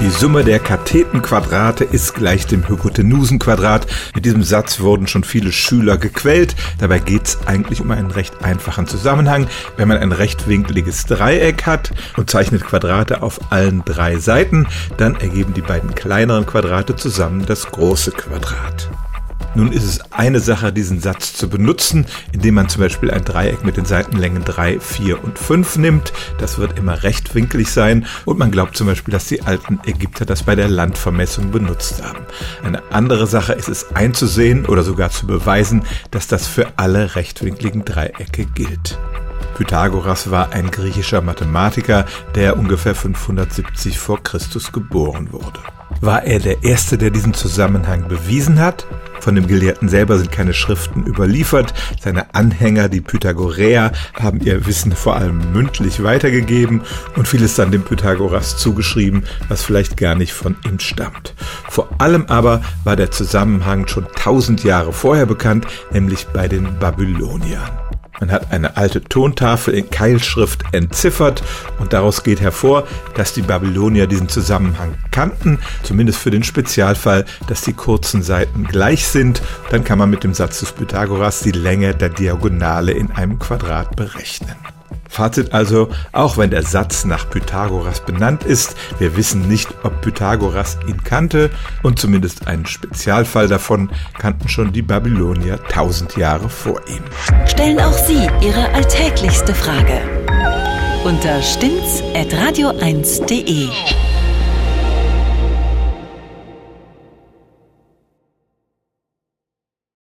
Die Summe der Kathetenquadrate ist gleich dem Hypotenusenquadrat. Mit diesem Satz wurden schon viele Schüler gequält. Dabei geht es eigentlich um einen recht einfachen Zusammenhang. Wenn man ein rechtwinkliges Dreieck hat und zeichnet Quadrate auf allen drei Seiten, dann ergeben die beiden kleineren Quadrate zusammen das große Quadrat. Nun ist es eine Sache, diesen Satz zu benutzen, indem man zum Beispiel ein Dreieck mit den Seitenlängen 3, 4 und 5 nimmt. Das wird immer rechtwinklig sein und man glaubt zum Beispiel, dass die alten Ägypter das bei der Landvermessung benutzt haben. Eine andere Sache ist es einzusehen oder sogar zu beweisen, dass das für alle rechtwinkligen Dreiecke gilt. Pythagoras war ein griechischer Mathematiker, der ungefähr 570 vor Christus geboren wurde. War er der Erste, der diesen Zusammenhang bewiesen hat? Von dem Gelehrten selber sind keine Schriften überliefert. Seine Anhänger, die Pythagoreer, haben ihr Wissen vor allem mündlich weitergegeben und vieles dann dem Pythagoras zugeschrieben, was vielleicht gar nicht von ihm stammt. Vor allem aber war der Zusammenhang schon tausend Jahre vorher bekannt, nämlich bei den Babyloniern. Man hat eine alte Tontafel in Keilschrift entziffert und daraus geht hervor, dass die Babylonier diesen Zusammenhang kannten, zumindest für den Spezialfall, dass die kurzen Seiten gleich sind. Dann kann man mit dem Satz des Pythagoras die Länge der Diagonale in einem Quadrat berechnen. Fazit also, auch wenn der Satz nach Pythagoras benannt ist, wir wissen nicht, ob Pythagoras ihn kannte und zumindest einen Spezialfall davon kannten schon die Babylonier tausend Jahre vor ihm. Stellen auch Sie Ihre alltäglichste Frage unter stimmtz.radio1.de.